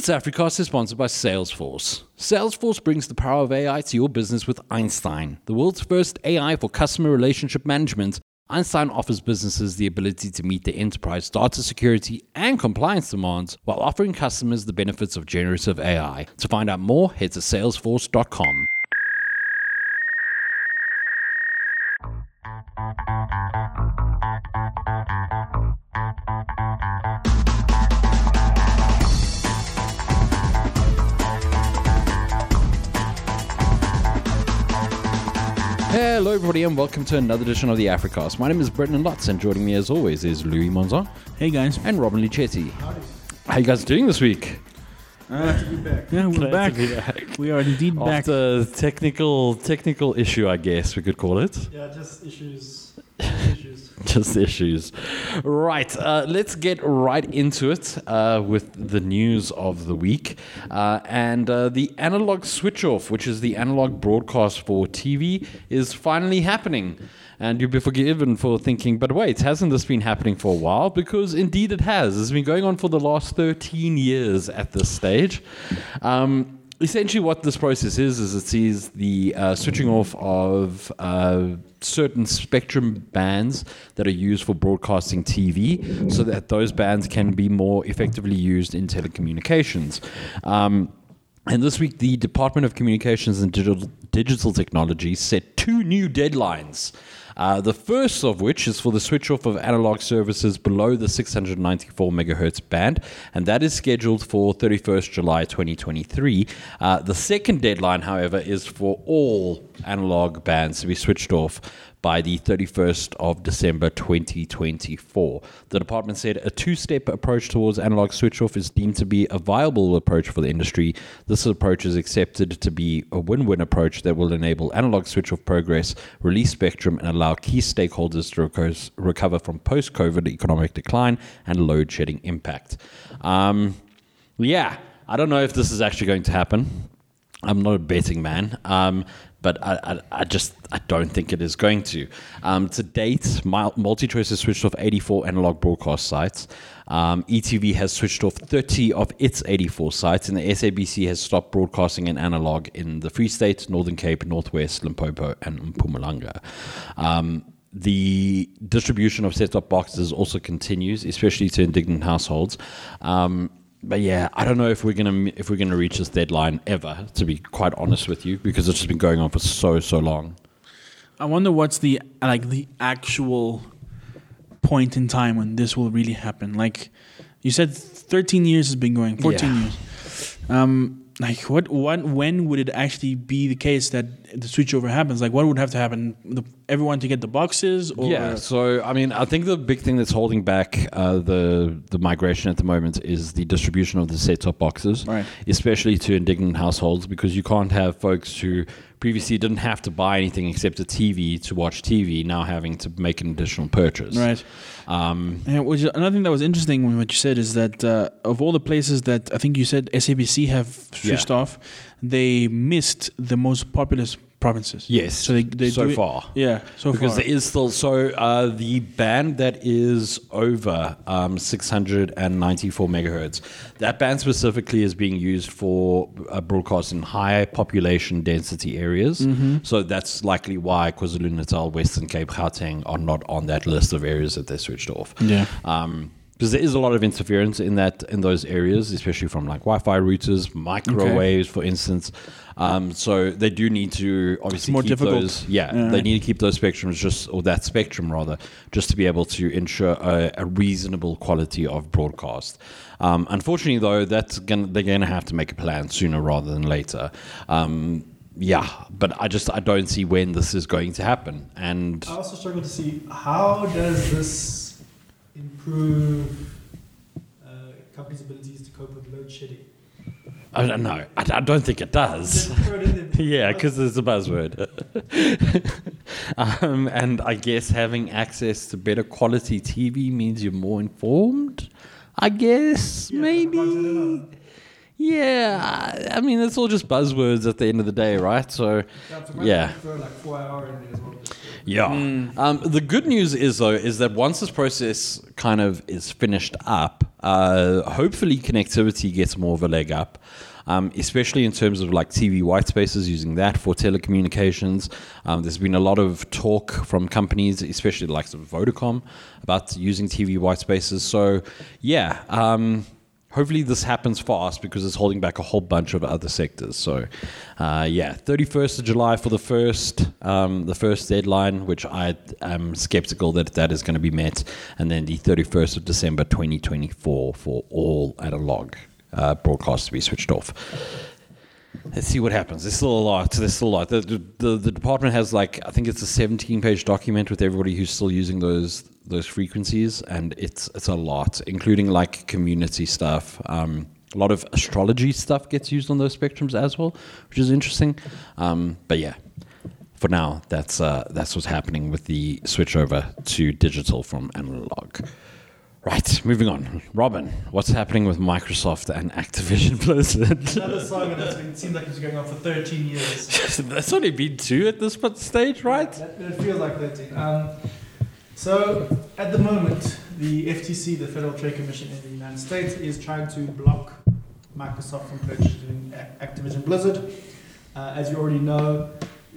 This Africast is sponsored by Salesforce. Salesforce brings the power of AI to your business with Einstein, the world's first AI for customer relationship management. Einstein offers businesses the ability to meet their enterprise data security and compliance demands while offering customers the benefits of generative AI. To find out more, head to salesforce.com. Hello, everybody, and welcome to another edition of the Africast. My name is Brendyn Lotz, and joining me, as always, is Louis Monzon Hey guys. and Robin-Leigh Chetty. How you guys doing this week? Uh, yeah, we're Glad back. to be back. We are indeed back. After technical technical issue, I guess we could call it. Yeah, just issues. Just issues. Right, uh, let's get right into it uh, with the news of the week. Uh, and uh, the analog switch off, which is the analog broadcast for TV, is finally happening. And you'll be forgiven for thinking, but wait, hasn't this been happening for a while? Because indeed it has. It's been going on for the last 13 years at this stage. Um, essentially what this process is is it sees the uh, switching off of uh, certain spectrum bands that are used for broadcasting TV so that those bands can be more effectively used in telecommunications. Um, and this week, the Department of Communications and Digital, Digital Technology set two new deadlines. Uh, the first of which is for the switch off of analog services below the 694 megahertz band, and that is scheduled for 31st July 2023. Uh, the second deadline, however, is for all analog bands to be switched off by the 31st of December 2024. The department said a two step approach towards analog switch off is deemed to be a viable approach for the industry. This approach is accepted to be a win win approach that will enable analog switch off progress, release spectrum, and allow key stakeholders to recover from post COVID economic decline and load shedding impact. Um, yeah, I don't know if this is actually going to happen. I'm not a betting man, um, but I, I, I just I don't think it is going to. Um, to date, Mul- MultiChoice has switched off 84 analog broadcast sites. Um, ETV has switched off 30 of its 84 sites, and the SABC has stopped broadcasting in analog in the Free State, Northern Cape, Northwest, Limpopo, and Mpumalanga. Um, the distribution of set-top boxes also continues, especially to indignant households. Um, but yeah, I don't know if we're gonna if we're gonna reach this deadline ever. To be quite honest with you, because it's just been going on for so so long. I wonder what's the like the actual point in time when this will really happen. Like you said, 13 years has been going. 14 Yeah. years. Um, like what? What? When would it actually be the case that the switchover happens? Like what would have to happen? The, everyone to get the boxes? Or yeah, so I mean, I think the big thing that's holding back uh, the the migration at the moment is the distribution of the set-top boxes, Right. especially to indignant households, because you can't have folks who previously didn't have to buy anything except a TV to watch TV now having to make an additional purchase. Right. Um, And which another thing that was interesting when what you said is that uh, of all the places that I think you said SABC have switched off, they missed the most populous provinces. yes. So they, they so do it- far. Yeah. So because far. there is still so uh, the band that is over um, 694 megahertz that band specifically is being used for uh, broadcast in high population density areas Mm-hmm. so that's likely why KwaZulu-Natal Western Cape Gauteng are not on that list of areas that they switched off Yeah. um, because there is a lot of interference in that in those areas, especially from like Wi-Fi routers, microwaves, for instance. Um, so they do need to obviously more keep difficult. those. Yeah, Yeah. they need to keep those spectrums just or that spectrum rather, just to be able to ensure a, a reasonable quality of broadcast. Um, unfortunately, though, that's gonna, they're going to have to make a plan sooner rather than later. Um, yeah, but I just I don't see when this is going to happen, and I also struggle to see how does this improve uh, companies' abilities to cope with load shedding. I don't know. I, I don't think it does. Just throw it in there. Yeah, because it's a buzzword. um, and I guess having access to better quality TV means you're more informed. I guess Yeah, maybe. plugs it in. Yeah, I mean, it's all just buzzwords at the end of the day, right? So, yeah. Throw like 4IR in there as well. Yeah. Um, the good news is though is that once this process kind of is finished up, uh, hopefully connectivity gets more of a leg up. Um, especially in terms of like TV white spaces, using that for telecommunications. Um, there's been a lot of talk from companies, especially like sort of Vodacom, about using TV white spaces. So, yeah, um, hopefully this happens fast because it's holding back a whole bunch of other sectors. So, uh, yeah, 31st of July for the first um, the first deadline, which I am skeptical that that is going to be met, and then the 31st of December 2024 for all analog uh, broadcasts to be switched off. Let's see what happens. There's still a lot. There's still a lot. The, the, the department has like I think it's a 17 page document with everybody who's still using those those frequencies, and it's it's a lot, including like community stuff. Um, a lot of astrology stuff gets used on those spectrums as well, which is interesting. Um, but yeah, for now, that's uh, that's what's happening with the switch over to digital from analog. Right, moving on. Robin, what's happening with Microsoft and Activision Blizzard? Another saga that's been, seems like it's going on for 13 years. That's only been two at this stage, right? That, it feels like 13. Um, so, at the moment, the FTC, the Federal Trade Commission in the United States, is trying to block Microsoft from purchasing Activision Blizzard. Uh, as you already know,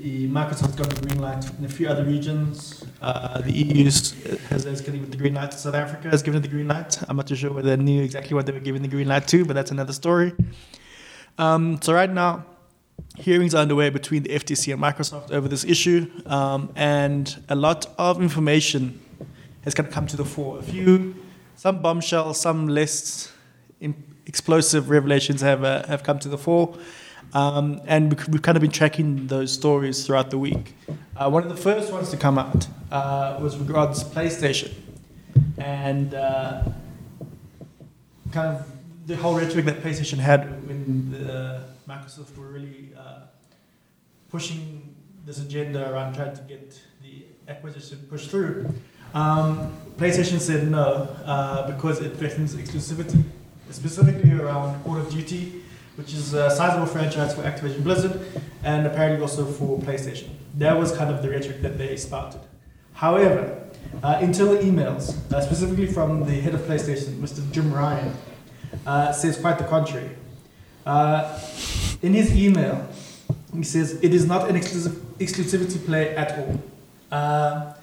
the Microsoft got the green light in a few other regions. Uh, the EU has, has given the green light. to South Africa has given it the green light. I'm not too sure whether they knew exactly what they were giving the green light to, but that's another story. Um, so right now, hearings are underway between the FTC and Microsoft over this issue, um, and a lot of information has kind of come to the fore. A few, some bombshells, some less explosive revelations have uh, have come to the fore. Um, and we've kind of been tracking those stories throughout the week. Uh, one of the first ones to come out uh, was regards PlayStation, and uh, kind of the whole rhetoric that PlayStation had when the, Microsoft were really uh, pushing this agenda around trying to get the acquisition pushed through. Um, PlayStation said no uh, because it threatens exclusivity, specifically around Call of Duty which is a sizable franchise for Activision Blizzard and apparently also for PlayStation. That was kind of the rhetoric that they spouted. However, uh, internal emails, uh, specifically from the head of PlayStation, Mr. Jim Ryan, uh, says quite the contrary. Uh, in his email, he says it is not an exclusive, exclusivity play at all. Uh,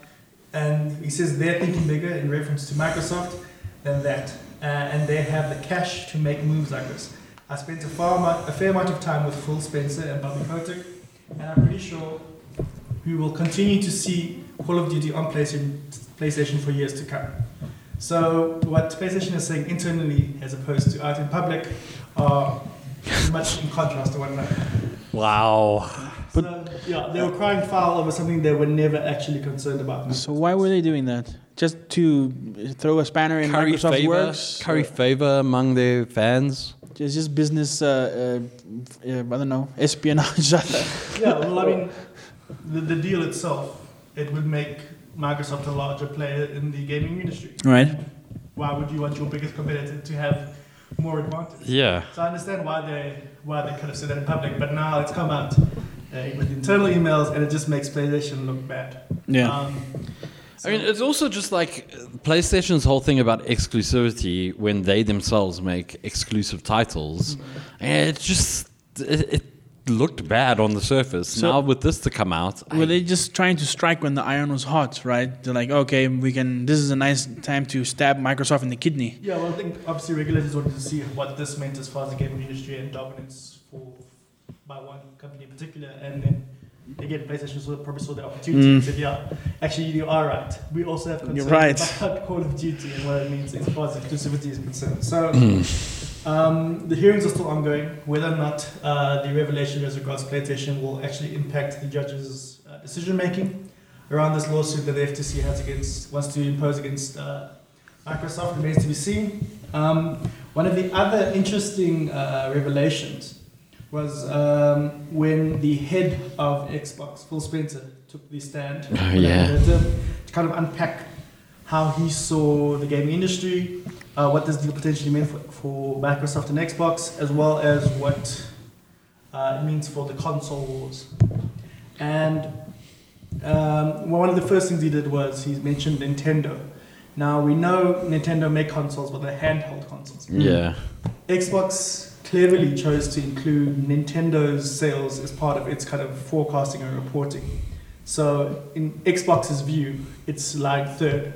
and he says they're thinking bigger in reference to Microsoft than that. Uh, and they have the cash to make moves like this. I spent a, far, a fair amount of time with Phil Spencer and Bobby Kotick, and I'm pretty sure we will continue to see Call of Duty on PlayStation, PlayStation for years to come. So what PlayStation is saying internally, as opposed to out in public, are much in contrast to one another. Wow. But so, yeah, they were crying foul over something they were never actually concerned about. So why were they doing that? Just to throw a spanner in curry Microsoft favor, Works? Curry favor among their fans? It's just business. Uh, uh, I don't know espionage. yeah, well, I mean, the, the deal itself, it would make Microsoft a larger player in the gaming industry. Right. Why would you want your biggest competitor to have more advantage? Yeah. So I understand why they why they kind of said that in public, but now it's come out uh, with internal emails, and it just makes PlayStation look bad. Yeah. Um, I mean, it's also just like PlayStation's whole thing about exclusivity when they themselves make exclusive titles. Mm-hmm. And it just it, it, looked bad on the surface. So now with this to come out, were I, they just trying to strike when the iron was hot? Right? They're like, okay, we can. This is a nice time to stab Microsoft in the kidney. Yeah, well, I think obviously regulators wanted to see what this meant as far as the gaming industry and dominance for by one company in particular, and then again, PlayStation probably saw the opportunity mm. and said, yeah, actually, you are right. We also have concerns right. about Call of Duty and what it means as far as exclusivity is concerned. So mm. um, the hearings are still ongoing. Whether or not uh, the revelation as regards PlayStation will actually impact the judge's uh, decision making around this lawsuit that the FTC has against wants to impose against uh, Microsoft remains to be seen. Um, one of the other interesting uh, revelations was um, when the head of Xbox, Phil Spencer, took the stand oh, yeah. to kind of unpack how he saw the gaming industry, uh, what this deal potentially means for, for Microsoft and Xbox, as well as what uh, it means for the console wars. And um, one of the first things he did was he mentioned Nintendo. Now we know Nintendo make consoles, but they're handheld consoles. Yeah. Xbox cleverly chose to include Nintendo's sales as part of its kind of forecasting and reporting. So in Xbox's view, it's like third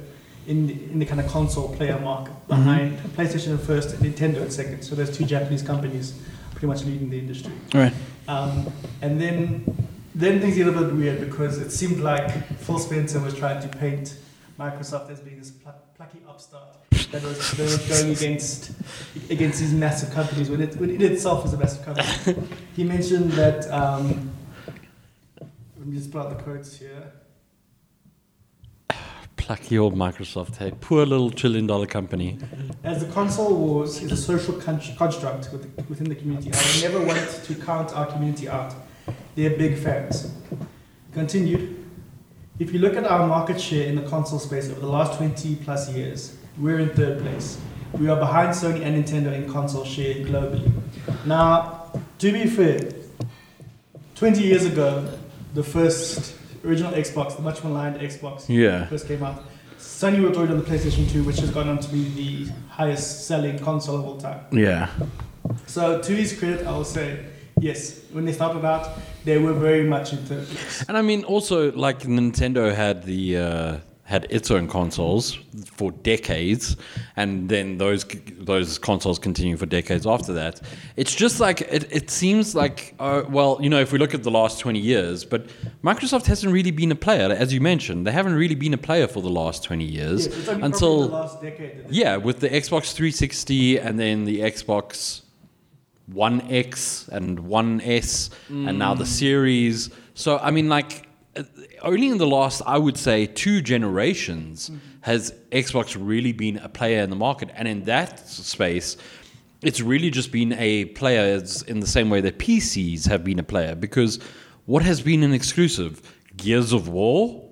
in the, in the kind of console player market, behind PlayStation first and Nintendo in second. So there's two Japanese companies pretty much leading the industry. Right. Um, and then then things get a little bit weird because it seemed like Phil Spencer was trying to paint Microsoft as being this pl- plucky upstart that was, that was going against against these massive companies when it, when it itself is a massive company. he mentioned that. Um, let me just pull out the quotes here. Plucky old Microsoft, hey. Poor little trillion dollar company. As the console wars is a social con- construct with, within the community, I would never want to count our community out. They're big fans. Continued. If you look at our market share in the console space over the last 20 plus years, we're in third place. We are behind Sony and Nintendo in console share globally. Now, to be fair, 20 years ago, the first original Xbox, the much maligned Xbox, Yeah. first came out. Sony were already on the PlayStation 2, which has gone on to be the highest selling console of all time. Yeah. So, to his credit, I will say, yes, when they started out, they were very much in. And I mean, also like Nintendo had the uh, had its own consoles for decades, and then those those consoles continue for decades after that. It's just like it, it seems like uh, well, you know, if we look at the last twenty years, but Microsoft hasn't really been a player, as you mentioned. They haven't really been a player for the last twenty years Yes, it's only until the last decade. yeah, with the Xbox 360 and then the Xbox One X and One S, and now the Series. So I mean, like, only in the last, I would say, two generations has Xbox really been a player in the market, and in that space. It's really just been a player in the same way that PCs have been a player because what has been an exclusive? Gears of War?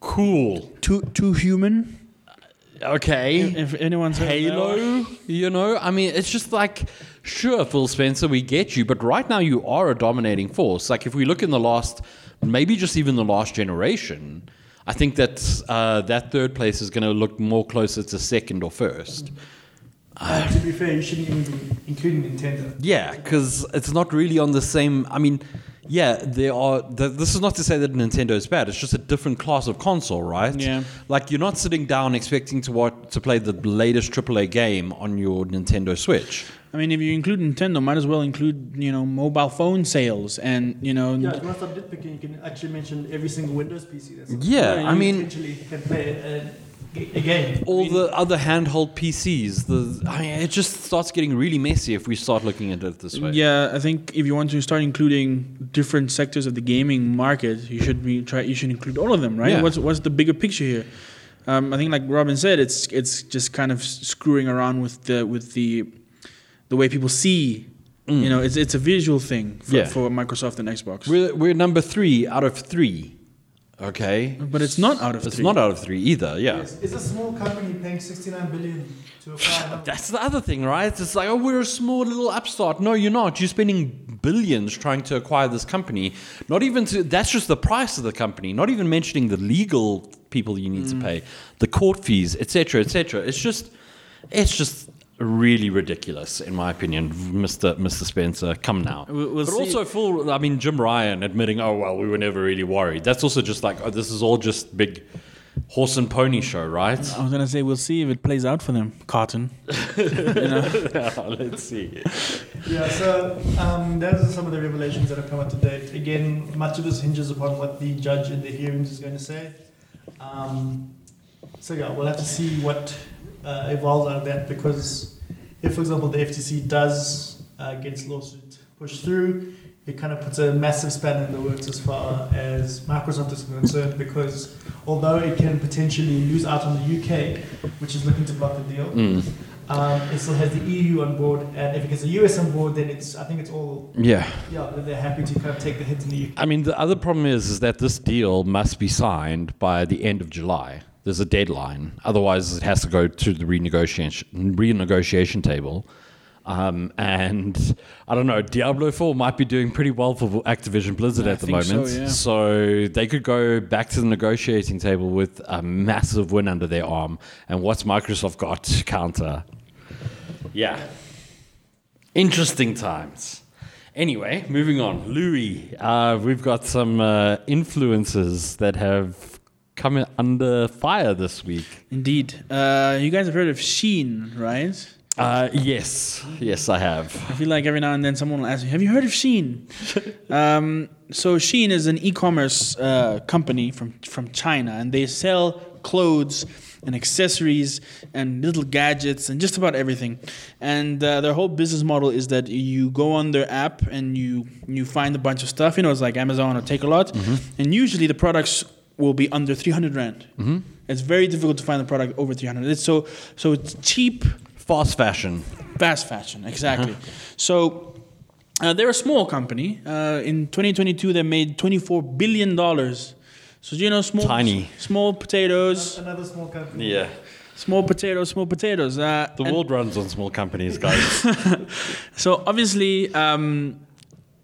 Cool. Too too human. Okay. If anyone's heard of that one. Halo, you know, I mean, it's just like, sure, Phil Spencer, we get you, but right now you are a dominating force. Like, if we look in the last, maybe just even the last generation, I think that uh, that third place is going to look more closer to second or first. And to be fair, you shouldn't even be including Nintendo. Yeah, because it's not really on the same. I mean, yeah, there are. Th- this is not to say that Nintendo is bad. It's just a different class of console, right? Yeah. Like you're not sitting down expecting to what to play the latest AAA game on your Nintendo Switch. I mean, if you include Nintendo, might as well include you know mobile phone sales and you know Yeah, if you want to start nitpicking, you can actually mention every single Windows PC. That's Yeah, where I you mean- potentially can play a, a game. All the other handheld PCs. The I mean, it just starts getting really messy if we start looking at it this way. Yeah, I think if you want to start including different sectors of the gaming market, you should be try. You should include all of them, right? Yeah. What's what's the bigger picture here? Um, I think, like Robin said, it's it's just kind of screwing around with the with the the way people see. You know, it's it's a visual thing for, Mm. Yeah. for Microsoft and Xbox, We're we're number three out of three. Okay. but it's not out of It's three. not out of three either. Yeah. Yes. Is a small company paying 69 billion to acquire? That's the other thing, right? It's like, oh, we're a small little upstart. No, you're not. You're spending billions trying to acquire this company. Not even to, that's just the price of the company. Not even mentioning the legal people you need to mm. pay, the court fees, etc., etc. It's just, it's just really ridiculous, in my opinion, Mr. Mr. Spencer. Come now. We'll- we'll but see. also, full. I mean, Jim Ryan admitting, oh well, we were never really worried. That's also just like, oh, this is all just big horse and pony show, right? I was gonna say we'll see if it plays out for them, Cotton. Let's see. Yeah, so um, those are some of the revelations that have come out to date. Again, much of this hinges upon what the judge in the hearings is going to say. Um, so yeah, we'll have to see what uh, evolves out of that because if, for example, the FTC does uh, get its lawsuit pushed through, it kind of puts a massive spanner in the works as far as Microsoft is concerned because although it can potentially lose out on the UK, which is looking to block the deal, Mm. um, it still has the EU on board, and if it gets the US on board, then it's I think it's all Yeah. yeah they're happy to kind of take the hit in the UK. I mean, the other problem is, is that this deal must be signed by the end of July. There's a deadline. Otherwise, it has to go to the renegotiation renegotiation table. Um, and I don't know, Diablo 4 might be doing pretty well for Activision Blizzard I at the think so, moment. yeah. So they could go back to the negotiating table with a massive win under their arm. And what's Microsoft got to counter? Yeah. Interesting times. Anyway, moving on. Louis, uh, we've got some uh, influencers that have come under fire this week. Indeed. Uh, you guys have heard of Shein, right? Uh, yes, yes, I have. I feel like every now and then someone will ask me, "Have you heard of Shein?" um, so Shein is an e-commerce uh, company from from China, and they sell clothes and accessories and little gadgets and just about everything. And uh, their whole business model is that you go on their app and you you find a bunch of stuff. You know, it's like Amazon or Takealot, and usually the products will be under 300 rand. It's very difficult to find a product over 300. It's so so it's cheap Fast fashion. Fast fashion, exactly. So uh, they're a small company. Uh, in 2022, they made 24 billion dollars. So you know, small, Tiny. small potatoes, Another small company. Yeah. small potatoes, small potatoes. Uh, The world runs on small companies, guys. so obviously, um,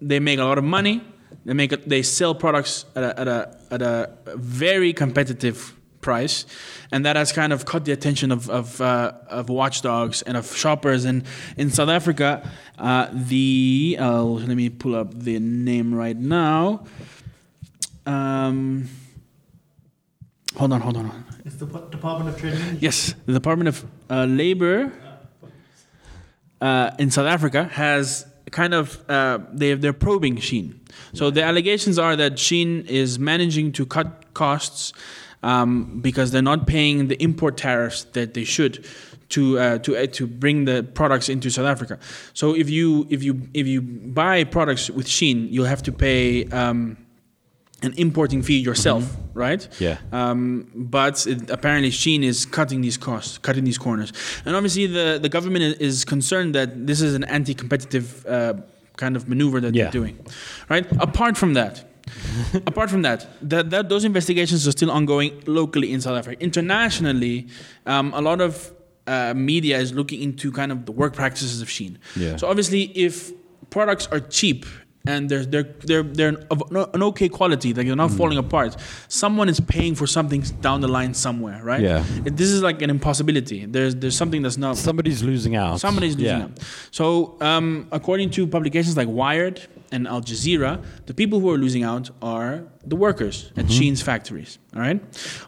they make a lot of money. They make it, they sell products at a, at a at a very competitive price, and that has kind of caught the attention of of, uh, of watchdogs and of shoppers. And in South Africa, uh, the uh, let me pull up the name right now. Um, hold on, hold on. hold on. It's the Department of Trade. Yes, the Department of uh, Labor uh, in South Africa has kind of uh, they they're probing Shein. So the allegations are that Shein is managing to cut costs um, because they're not paying the import tariffs that they should to uh, to uh, to bring the products into South Africa. So if you if you if you buy products with Shein, you'll have to pay. Um, an importing fee yourself, right? Yeah. Um, but it, apparently, Shein is cutting these costs, cutting these corners, and obviously the the government is concerned that this is an anti-competitive uh, kind of maneuver that Yeah. they're doing, right? Apart from that. Apart from that, that, that, those investigations are still ongoing locally in South Africa. Internationally, um, a lot of uh, media is looking into kind of the work practices of Shein. Yeah. So obviously, if products are cheap and they're they're they're they're of an okay quality, like they're not falling apart, someone is paying for something down the line somewhere, right? Yeah. It- this is like an impossibility. There's there's something that's not. Somebody's losing out. Somebody's losing Yeah. out. So, um, according to publications like Wired and Al Jazeera, the people who are losing out are the workers at Shein's factories. All right.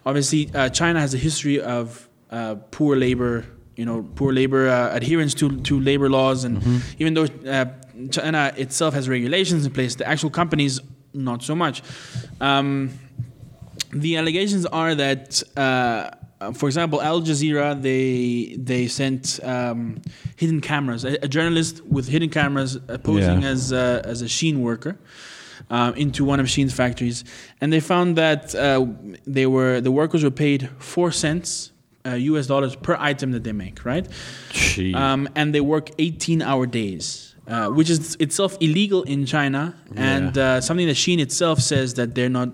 Obviously, uh, China has a history of uh, poor labor. You know, poor labor uh, adherence to to labor laws, and even though uh, China itself has regulations in place, the actual companies not so much. Um, the allegations are that, uh, uh, for example, Al Jazeera they they sent um, hidden cameras, a, a journalist with hidden cameras uh, posing Yeah. as uh, as a Shein worker. Um, into one of Shein's factories, and they found that uh, they were the workers were paid four cents uh, U.S. dollars per item that they make, right? Um, and they work 18 hour days, uh, which is itself illegal in China, and uh, something that Shein itself says that they're not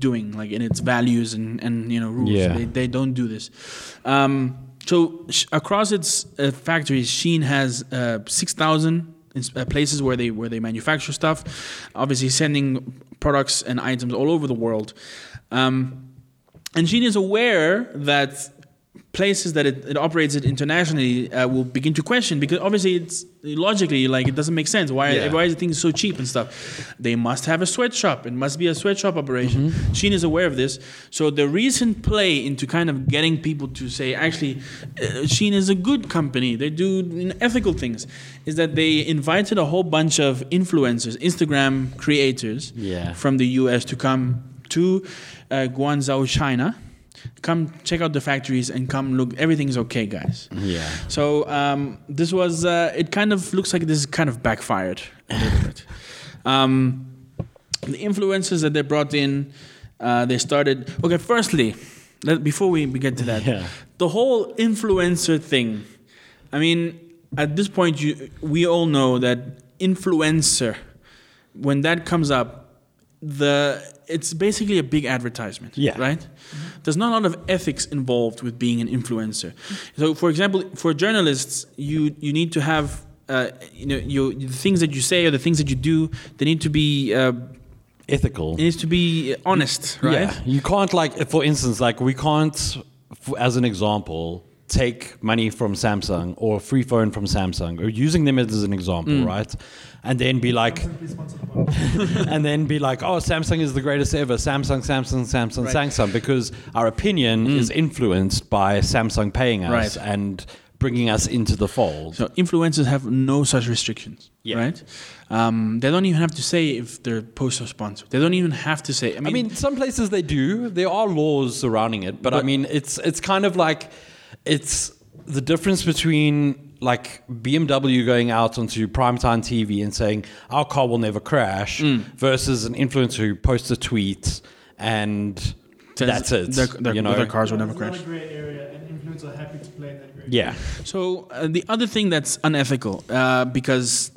doing, like in its values and, and you know rules. Yeah. They, they don't do this. Um, so sh- across its uh, factories, Shein has uh, 6,000 ins- uh, places where they where they manufacture stuff, obviously sending products and items all over the world. Um, and Shein is aware that places that it, it operates it internationally uh, will begin to question because obviously it's logically like it doesn't make sense. Why Yeah. why is the thing so cheap and stuff? They must have a sweatshop. It must be a sweatshop operation. Shein is aware of this. So the recent play into kind of getting people to say actually uh, Shein is a good company. They do ethical things. Is that they invited a whole bunch of influencers, Instagram creators Yeah. from the US to come to uh, Guangzhou, China. Come check out the factories and come look. Everything's okay, guys. yeah. So um, this was. Uh, it kind of looks like this kind of backfired a little bit. Um, the influencers that they brought in, uh, they started. Okay, firstly, let, before we get to that, Yeah. the whole influencer thing. I mean, at this point, you we all know that influencer, when that comes up, the it's basically a big advertisement. Yeah. Right. There's not a lot of ethics involved with being an influencer. So, for example, for journalists, you you need to have uh, you know you, the things that you say or the things that you do. They need to be uh, Ethical. it needs to be honest, right? Yeah, you can't like, for instance, like we can't, f- as an example, take money from Samsung or a free phone from Samsung or using them as an example, Mm. right? And then be like, Simply sponsored by- and then be like, oh, Samsung is the greatest ever. Samsung, Samsung, Samsung, Right. Samsung, because our opinion is influenced by Samsung paying us Right. and bringing us into the fold. So influencers have no such restrictions, Yeah. right? Um, they don't even have to say if their posts are sponsored. They don't even have to say. I mean, I mean, some places they do. There are laws surrounding it, but, I mean, it's it's kind of like it's the difference between like BMW going out onto primetime TV and saying our car will never crash Mm. versus an influencer who posts a tweet and says that's it. Their, their, you know, their cars will There's never a lot crash. of grey area, and influencers are happy to play in that grey yeah. So uh, the other thing that's unethical, uh, because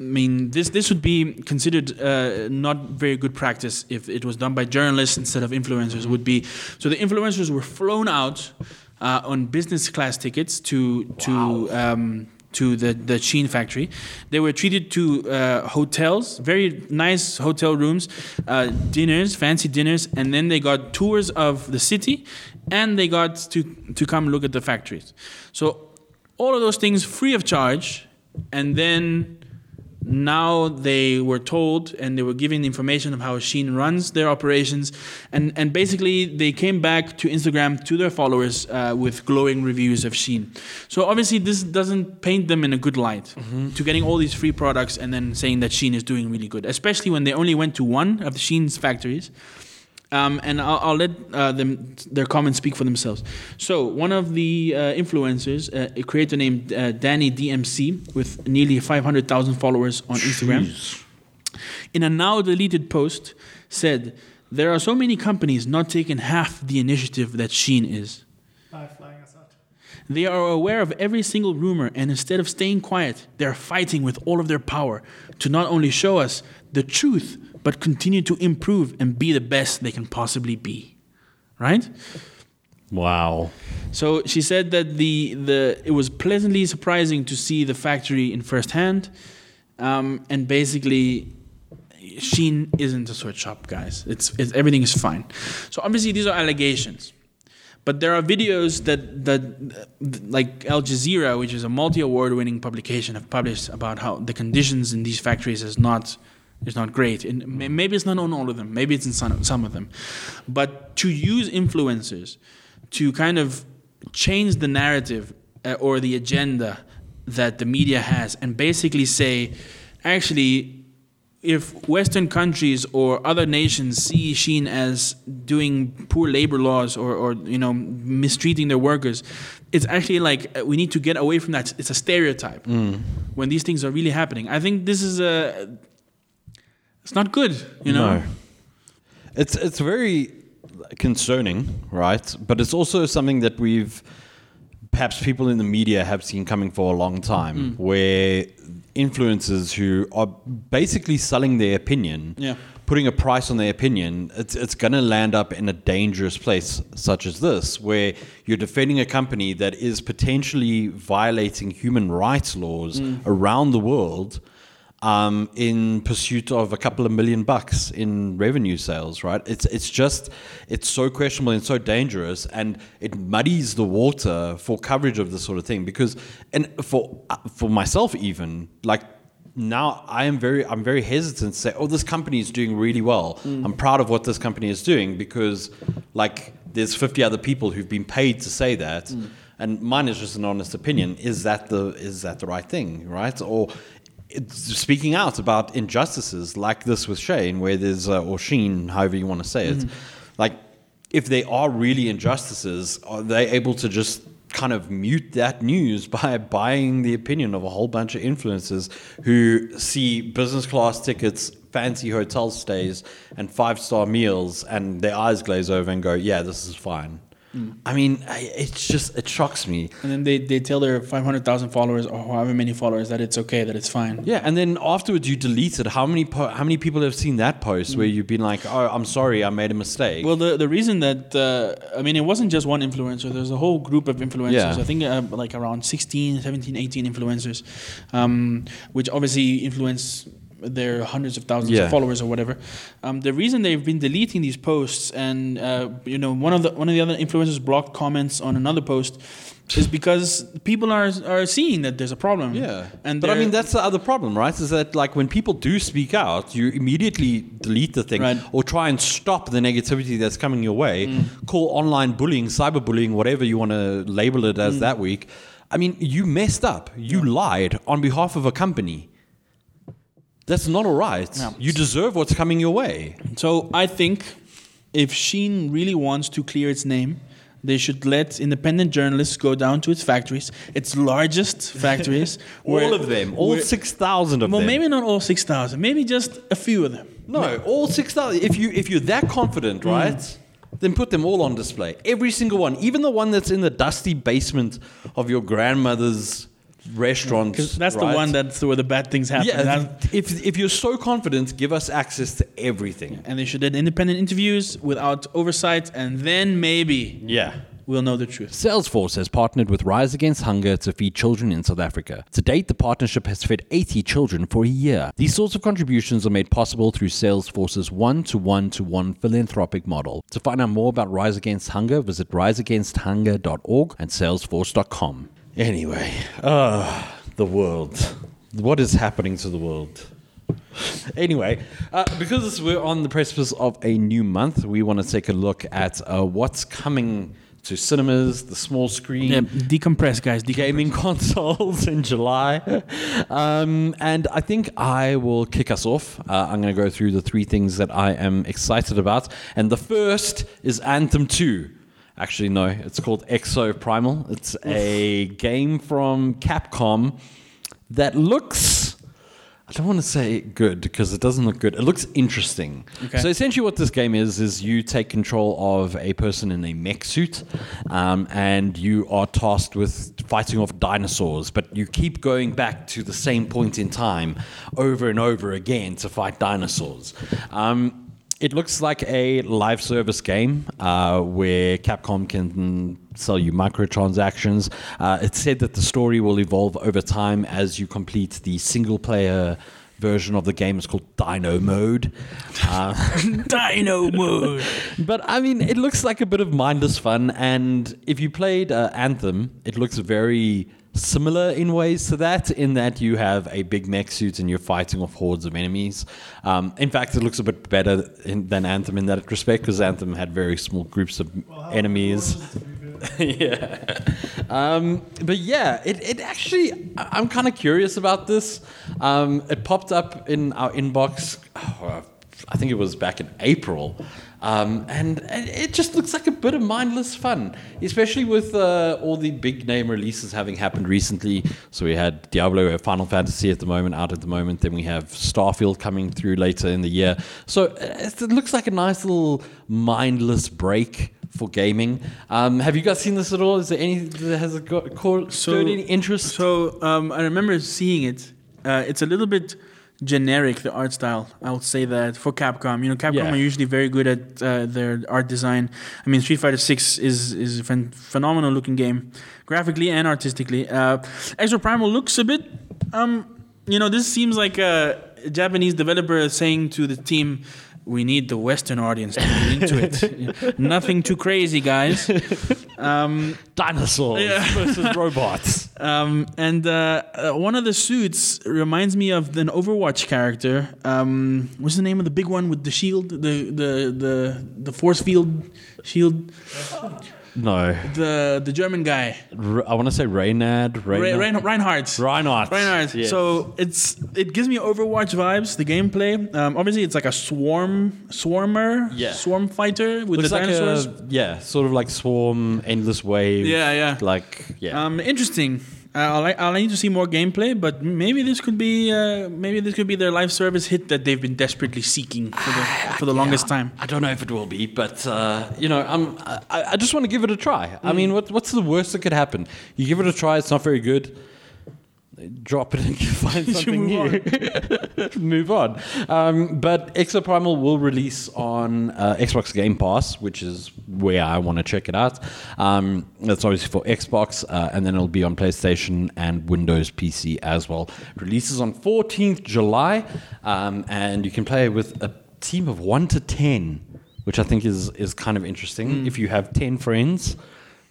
I mean, this this would be considered uh, not very good practice if it was done by journalists instead of influencers. Would be so the influencers were flown out uh, on business class tickets to to. Um, to the, the Shein factory. They were treated to uh, hotels, very nice hotel rooms, uh, dinners, fancy dinners, and then they got tours of the city and they got to, to come look at the factories. So all of those things free of charge and then now they were told and they were given information of how Shein runs their operations and, and basically they came back to Instagram to their followers uh, with glowing reviews of Shein. So obviously this doesn't paint them in a good light to getting all these free products and then saying that Shein is doing really good, especially when they only went to one of the Shein's factories. Um, and I'll, I'll let uh, them their comments speak for themselves. So one of the uh, influencers, uh, a creator named uh, Dani DMC, with nearly 500,000 followers on Instagram, in a now deleted post, said, "There are so many companies not taking half the initiative that Shein is." by flying us out. They are aware of every single rumor, and instead of staying quiet, they are fighting with all of their power to not only show us the truth, but continue to improve and be the best they can possibly be. Right? Wow. So she said that the, the it was pleasantly surprising to see the factory in first hand, um, and basically, Shein isn't a sweatshop, guys. It's, it's everything is fine. So obviously these are allegations, but there are videos that that like Al Jazeera, which is a multi-award-winning publication, have published about how the conditions in these factories is not is not great. And maybe it's not on all of them. Maybe it's in some some of them, but to use influencers to kind of change the narrative uh, or the agenda that the media has and basically say, actually, if Western countries or other nations see Shein as doing poor labor laws or, or you know mistreating their workers, it's actually like uh, we need to get away from that. It's a stereotype when these things are really happening. I think this is a it's not good, you know. No. It's it's very concerning, right? But it's also something that we've perhaps people in the media have seen coming for a long time, Mm. where influencers who are basically selling their opinion, Yeah. putting a price on their opinion, it's it's going to land up in a dangerous place such as this, where you're defending a company that is potentially violating human rights laws Mm. around the world um, in pursuit of a couple of million bucks in revenue sales, right? It's it's just it's so questionable and so dangerous, and it muddies the water for coverage of this sort of thing. Because and for for myself even like now I am very I'm very hesitant to say, oh, this company is doing really well. I'm proud of what this company is doing because like there's 50 other people who've been paid to say that. And mine is just an honest opinion. Is that the is that the right thing, right? Or speaking out about injustices like this with Shane, where there's uh, or Sheen, however you want to say it, like if they are really injustices, are they able to just kind of mute that news by buying the opinion of a whole bunch of influencers who see business class tickets, fancy hotel stays, and five star meals, and their eyes glaze over and go, "Yeah, this is fine." I mean, I- it's just it shocks me. And then they, they tell their 500,000 followers or however many followers that it's okay, that it's fine. Yeah, and then afterwards you delete it. How many po- how many people have seen that post where you've been like, "Oh, I'm sorry, I made a mistake." Well, the, the reason that, uh, I mean, it wasn't just one influencer. There's a whole group of influencers. Yeah. I think uh, like around 16, 17, 18 influencers, um, which obviously influence their hundreds of thousands Yeah. of followers or whatever. Um, the reason they've been deleting these posts and, uh, you know, one of the one of the other influencers blocked comments on another post is because people are are seeing that there's a problem. Yeah, And but I mean that's the other problem, right? Is that like when people do speak out, you immediately delete the thing Right. or try and stop the negativity that's coming your way. Call online bullying, cyberbullying, whatever you want to label it as that week. I mean, you messed up. You lied on behalf of a company. That's not all right. You deserve what's coming your way. So I think if Shein really wants to clear its name, they should let independent journalists go down to its factories, its largest factories. all of them, all six thousand of Well, them. Well, maybe not all six thousand. Maybe just a few of them. No, all six thousand. If you if you're that confident, Mm. right, then put them all on display. Every single one, even the one that's in the dusty basement of your grandmother's restaurant. Because that's right? the one that's where the bad things happen. Yeah, That- if if you're so confident, give us access to everything. and they should do independent interviews without oversight, and then maybe Yeah. we'll know the truth. Salesforce has partnered with Rise Against Hunger to feed children in South Africa. To date, the partnership has fed 80 children for a year. These sorts of contributions are made possible through Salesforce's one to one to one philanthropic model. To find out more about Rise Against Hunger, visit riseagainsthunger.org and salesforce.com. Anyway, uh, the world. What is happening to the world? Anyway, uh, because we're on the precipice of a new month, we want to take a look at uh, what's coming to cinemas, the small screen, Yeah, decompress, guys. Decompress. gaming consoles in July. Um, and I think I will kick us off. Uh, I'm going to go through the three things that I am excited about. And the first is Anthem 2. Actually, no, it's called Exoprimal. It's a game from Capcom that looks. I don't want to say good because it doesn't look good. It looks interesting. Okay. So essentially, what this game is is you take control of a person in a mech suit, um, and you are tasked with fighting off dinosaurs. But you keep going back to the same point in time over and over again to fight dinosaurs. Um, it looks like a live service game uh, where Capcom can sell you microtransactions. Uh, it said that the story will evolve over time as you complete the single player version of the game. It's called Dino Mode. Uh, Dino mode. but I mean, it looks like a bit of mindless fun. And if you played uh, Anthem, it looks very similar in ways to that, in that you have a big mech suit and you're fighting off hordes of enemies. Um, in fact, it looks a bit better in, than Anthem in that respect, because Anthem had very small groups of Well, enemies. important is it to be fair? yeah. Um, but yeah, it, it actually, I'm kind of curious about this. Um, it popped up in our inbox, oh, I think it was back in April. Um, and it just looks like a bit of mindless fun, especially with uh, all the big name releases having happened recently. So we had Diablo, we have Final Fantasy at the moment, out at the moment. Then we have Starfield coming through later in the year. So uh, it looks like a nice little mindless break for gaming. Um, have you guys seen this at all? Is there any that has it got caught stirred any interest? So um, I remember seeing it. Uh, it's a little bit generic, the art style. I would say that for Capcom. You know, Capcom Yeah. are usually very good at uh, their art design. I mean, Street Fighter Six is is a phen- phenomenal looking game, graphically and artistically. Uh, Exoprimal looks a bit. Um, you know, this seems like a Japanese developer saying to the team. We need the Western audience to be into it. Nothing too crazy, guys. Um, Dinosaurs Yeah. versus robots. um, and uh, uh, one of the suits reminds me of an Overwatch character. Um, what's the name of the big one with the shield, the the the the force field shield? No, The the German guy, R- I want to say Reynad. Re- Reynad. Rein- Reinhardt. Reinhardt. Reinhardt. Yes. So it's it gives me Overwatch vibes. The gameplay. Um, obviously, it's like a swarm swarmer, Yeah. swarm fighter with looks the like dinosaurs. a yeah, sort of like Swarm, Endless Wave. Yeah, yeah. Like yeah. Um, interesting. I'll, I'll need to see more gameplay, but maybe this could be uh, maybe this could be their live service hit that they've been desperately seeking for the for the longest time. I don't know if it will be, but uh, you know, I'm, I, I just want to give it a try. I Mm. mean, what, what's the worst that could happen? You give it a try, it's not very good. Drop it and find something move new. move on. Um, but Exoprimal will release on uh, Xbox Game Pass, which is where I want to check it out. Um, that's obviously for Xbox, uh, and then it'll be on PlayStation and Windows PC as well. Releases on 14th July, um, and you can play with a team of one to ten, which I think is is kind of interesting. If you have ten friends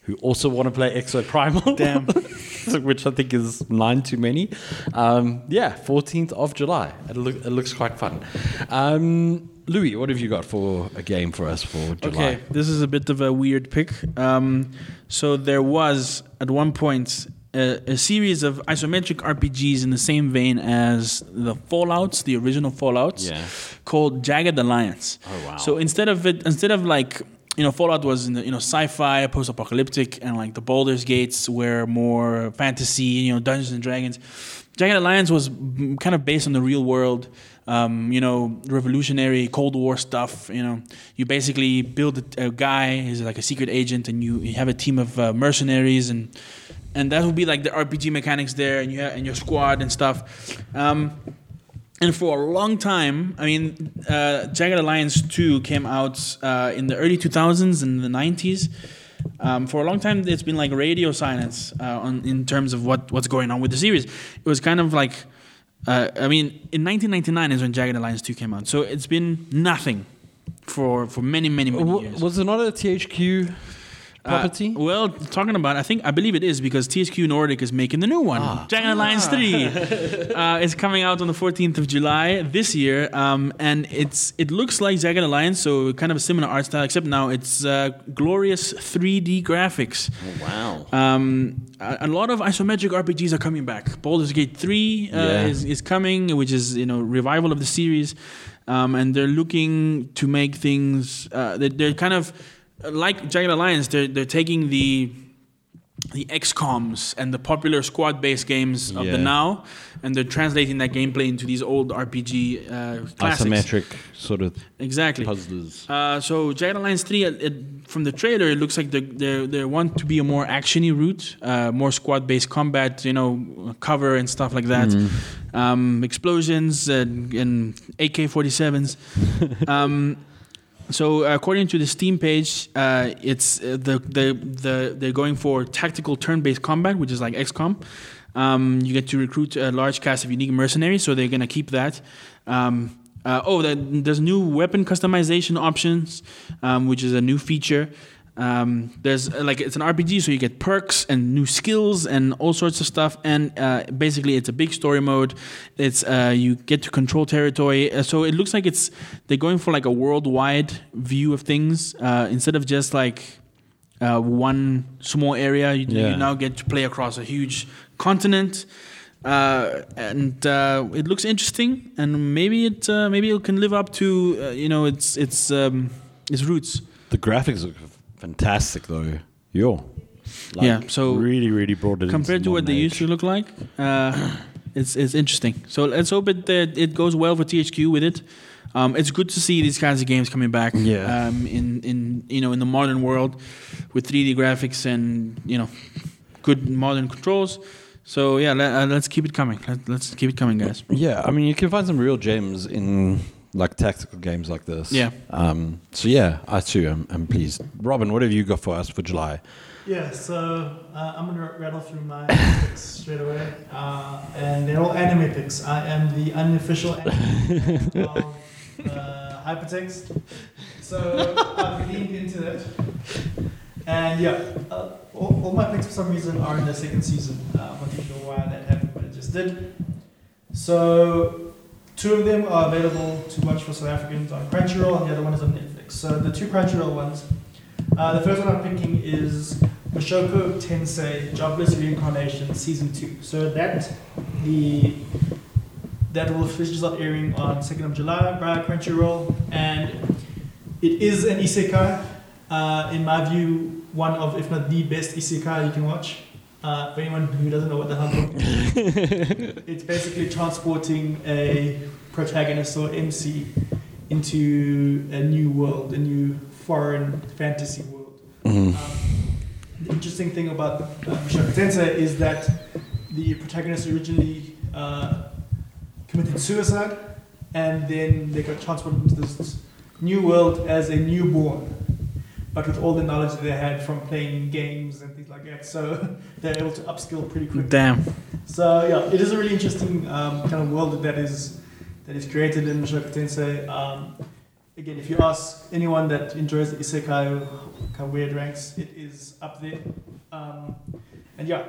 who also want to play Exoprimal, Damn. which I think is nine too many. Um, yeah, 14th of July. It, look, it looks quite fun. Um, Louis, what have you got for a game for us for July? Okay, this is a bit of a weird pick. Um, so there was at one point a, a series of isometric RPGs in the same vein as the Fallout's, the original Fallout's, Yeah. called Jagged Alliance. Oh, wow. So instead of it, instead of like you know, Fallout was in the, you know sci-fi, post-apocalyptic, and like the Baldur's Gates were more fantasy, you know, Dungeons and Dragons. Jagged Alliance was kind of based on the real world, um, you know, revolutionary Cold War stuff. You know, you basically build a, a guy, he's like a secret agent, and you, you have a team of uh, mercenaries, and and that would be like the RPG mechanics there, and you and your squad and stuff. Um, and for a long time, I mean, uh, Jagged Alliance 2 came out uh, in the early 2000s and the 90s. Um, for a long time, it's been like radio silence uh, on, in terms of what, what's going on with the series. It was kind of like, uh, I mean, in 1999 is when Jagged Alliance 2 came out. So it's been nothing for, for many, many, many W- years. was it not a THQ property? Uh, well, talking about, I think I believe it is because THQ Nordic is making the new one, Ah. Jagged Alliance Three. uh, it's coming out on the 14th of July this year, um, and it's it looks like Jagged Alliance, so kind of a similar art style, except now it's uh, glorious 3D graphics. wow. Um, a, a lot of isometric RPGs are coming back. Baldur's Gate 3 uh, Yeah. is, is coming, which is you know revival of the series, um, and they're looking to make things. Uh, they're, they're kind of like Jagged Alliance. They're they're taking the the XComs and the popular squad-based games of Yeah. the now, and they're translating that gameplay into these old RPG uh, classics. Isometric sort of Exactly. puzzlers. Uh, so Jagged Alliance 3, it, it, from the trailer, it looks like they they they want to be a more actiony route, uh, more squad-based combat, you know, cover and stuff like that, um, explosions and, and AK-47s. um, so according to the Steam page, uh, it's uh, the, the the they're going for tactical turn-based combat, which is like XCOM. Um, you get to recruit a large cast of unique mercenaries, so they're gonna keep that. Um, uh, oh, there's new weapon customization options, um, which is a new feature. Um, there's uh, like it's an RPG, so you get perks and new skills and all sorts of stuff. And uh, basically, it's a big story mode. It's uh, you get to control territory. Uh, so it looks like it's they're going for like a worldwide view of things uh, instead of just like uh, one small area. You, Yeah. you now get to play across a huge continent. Uh, and uh, it looks interesting, and maybe it uh, maybe it can live up to uh, you know its its um, its roots. The graphics look fantastic, though. Yo. Yeah, so really, really brought it compared to what they used to look like, uh, it's it's interesting. So let's hope it that it goes well for THQ with it. Um, it's good to see these kinds of games coming back. Yeah. Um, in in you know in the modern world, with 3D graphics and you know good modern controls. So yeah, let, uh, let's keep it coming. Let, let's keep it coming, guys. Yeah, I mean, you can find some real gems in like tactical games like this. Yeah. Um. So yeah, I too am, am pleased. Robin, what have you got for us for July? Yeah, so uh, I'm gonna rattle through my picks straight away, uh, and they're all anime picks. I am the unofficial anime of uh, Hypertext, so I've leaned into that. And yeah, uh, all, all my picks for some reason are in the second season. Uh, I'm not even sure why that happened, but it just did. So two of them are available to watch for South Africans on Crunchyroll, and the other one is on Netflix. So the two Crunchyroll ones. Uh, the first one I'm picking is Mushoku Tensei Jobless Reincarnation Season 2. So that the that will officially start airing on 2nd of July by Crunchyroll and it is an isekai. Uh, in my view, one of if not the best isekai you can watch. Uh, for anyone who doesn't know what the talking about, it's basically transporting a protagonist or MC into a new world, a new foreign fantasy world. Mhm. Um, the interesting thing about uh, Mushoku is that the protagonist originally uh, committed suicide, and then they got transported into this new world as a newborn, but with all the knowledge that they had from playing games and things like that. So they're able to upskill pretty quickly. Damn. So yeah, it is a really interesting um, kind of world that is that is created in Mushoku Tensei. Um, again, if you ask anyone that enjoys the isekai kind of weird ranks, it is up there. Um, and yeah,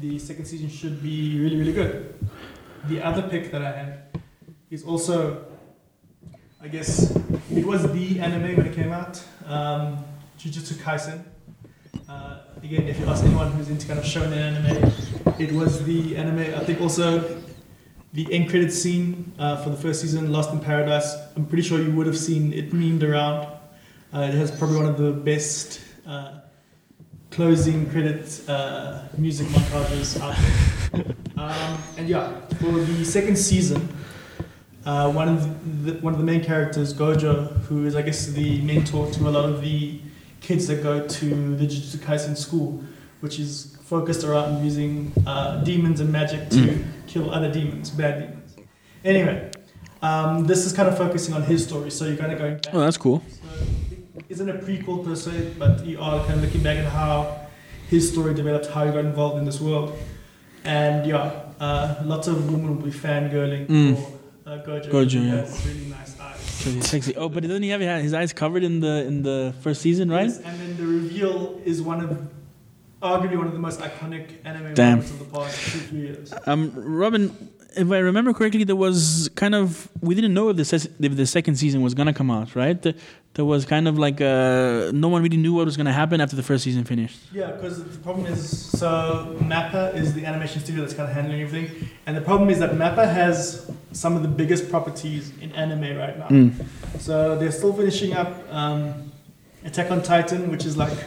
the second season should be really really good. The other pick that I had is also, I guess, it was the anime when it came out, um, Jujutsu Kaisen. Uh, again, if you ask anyone who's into kind of shonen anime, it was the anime. I think also the end credit scene uh, for the first season, Lost in Paradise. I'm pretty sure you would have seen it memed around. Uh, it has probably one of the best uh, closing credit uh, music montages out there. um, and yeah, for the second season, uh, one of the, one of the main characters, Gojo, who is I guess the mentor to a lot of the kids that go to the Jujutsu Kaisen school, which is focused around using uh, demons and magic to kill other demons, bad demons. Anyway, um, this is kind of focusing on his story, so you're kind of going back. Oh, that's cool. So it isn't a prequel per se, but you are kind of looking back at how his story developed, how he got involved in this world. And yeah, uh, lots of women will be fangirling Mm. for uh, Gojo. Gojo, yeah. really nice Sexy. Oh, but doesn't he have his eyes covered in the in the first season, right? Yes, and then the reveal is one of, arguably one of the most iconic anime Damn. moments of the past two, three years. Um, Robin, if I remember correctly, there was kind of we didn't know if the ses- if the second season was gonna come out, right? The- There was kind of like uh, no one really knew what was gonna happen after the first season finished. Yeah, because the problem is, so Mappa is the animation studio that's kind of handling everything, and the problem is that Mappa has some of the biggest properties in anime right now. Mm. So they're still finishing up um, Attack on Titan, which is like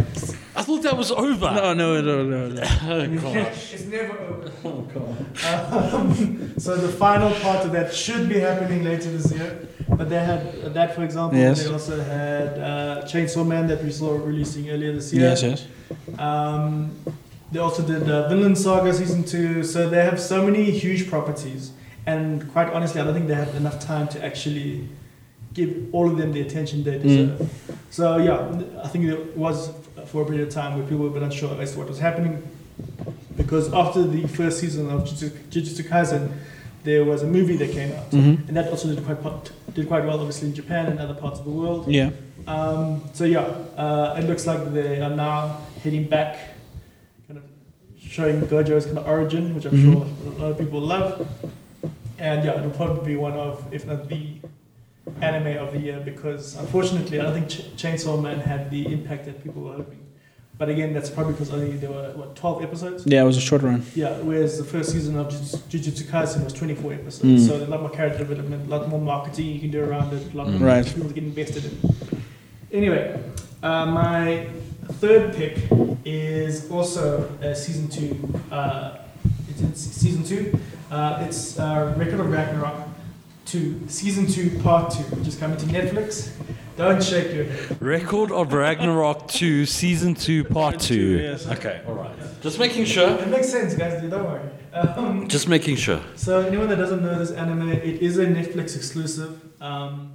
I thought that was over. No, no, no, no. no. Oh, gosh. it's never over. Oh, God. Um, so the final part of that should be happening later this year. But they had that, for example. Yes. They also had uh, Chainsaw Man that we saw releasing earlier this year. Yes, yes. Um, they also did uh, Vinland Saga season two, so they have so many huge properties, and quite honestly, I don't think they have enough time to actually give all of them the attention they deserve. So yeah, I think it was for a period of time where people were a bit unsure as to what was happening, because after the first season of Jujutsu Kaisen, there was a movie that came out, Mm-hmm. and that also did quite did quite well, obviously in Japan and other parts of the world. Yeah. Um, so yeah, uh, it looks like they are now heading back, kind of showing Gojo's kind of origin, which I'm Mhm. sure a lot of people love. And yeah, it'll probably be one of, if not the anime of the year, because unfortunately, I don't think Ch- Chainsaw Man had the impact that people were hoping. But again, that's probably because only there were what 12 episodes. Yeah, it was a short run. Yeah, whereas the first season of Jujutsu Kaisen was 24 episodes. Mm. So a lot more character development, a lot more marketing you can do around it, a lot Mm. more Right. people to get invested in. Anyway, uh, my third pick is also uh, season two. Uh, it's season two. Uh, it's uh, Record of Ragnarok 2, season 2, part 2, which is coming to Netflix. Don't shake your head. Record of Ragnarok 2, Season 2, Part 2. yes. Okay, alright. Just making sure. It makes sense, guys, don't worry. Um, Just making sure. So anyone that doesn't know this anime, it is a Netflix exclusive. Um,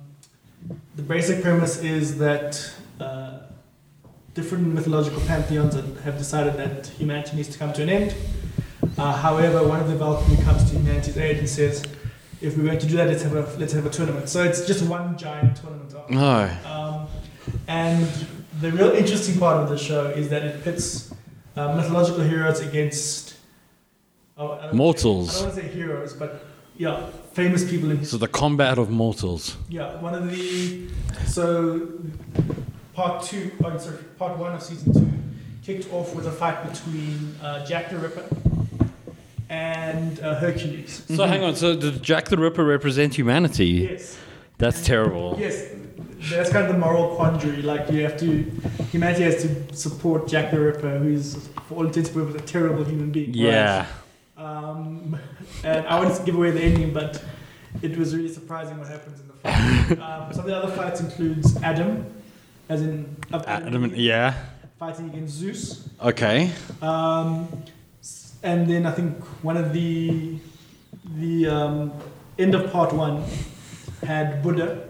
the basic premise is that uh, different mythological pantheons have decided that humanity needs to come to an end. Uh, however, one of the Valkyrie comes to humanity's aid and says, "If we were to do that, let's have a let's have a tournament." So it's just one giant tournament. No. Um, and the real interesting part of the show is that it pits uh, mythological heroes against oh, Mortals. I don't want to say heroes, but yeah, famous people in So the combat of mortals. Yeah, one of the so part two, oh, sorry, part one of season two kicked off with a fight between uh, Jack the Ripper and uh, Hercules. So hang on, so does Jack the Ripper represent humanity? Yes. That's terrible. Yes, that's kind of the moral quandary. Like you have to, humanity has to support Jack the Ripper, who's for all intents and purposes a terrible human being. Yeah. Um, and I won't give away the ending, but it was really surprising what happens in the fight. um, some of the other fights includes Adam, as in of Adam, and yeah. fighting against Zeus. Okay. Um, and then I think one of the the um, end of part one had Buddha,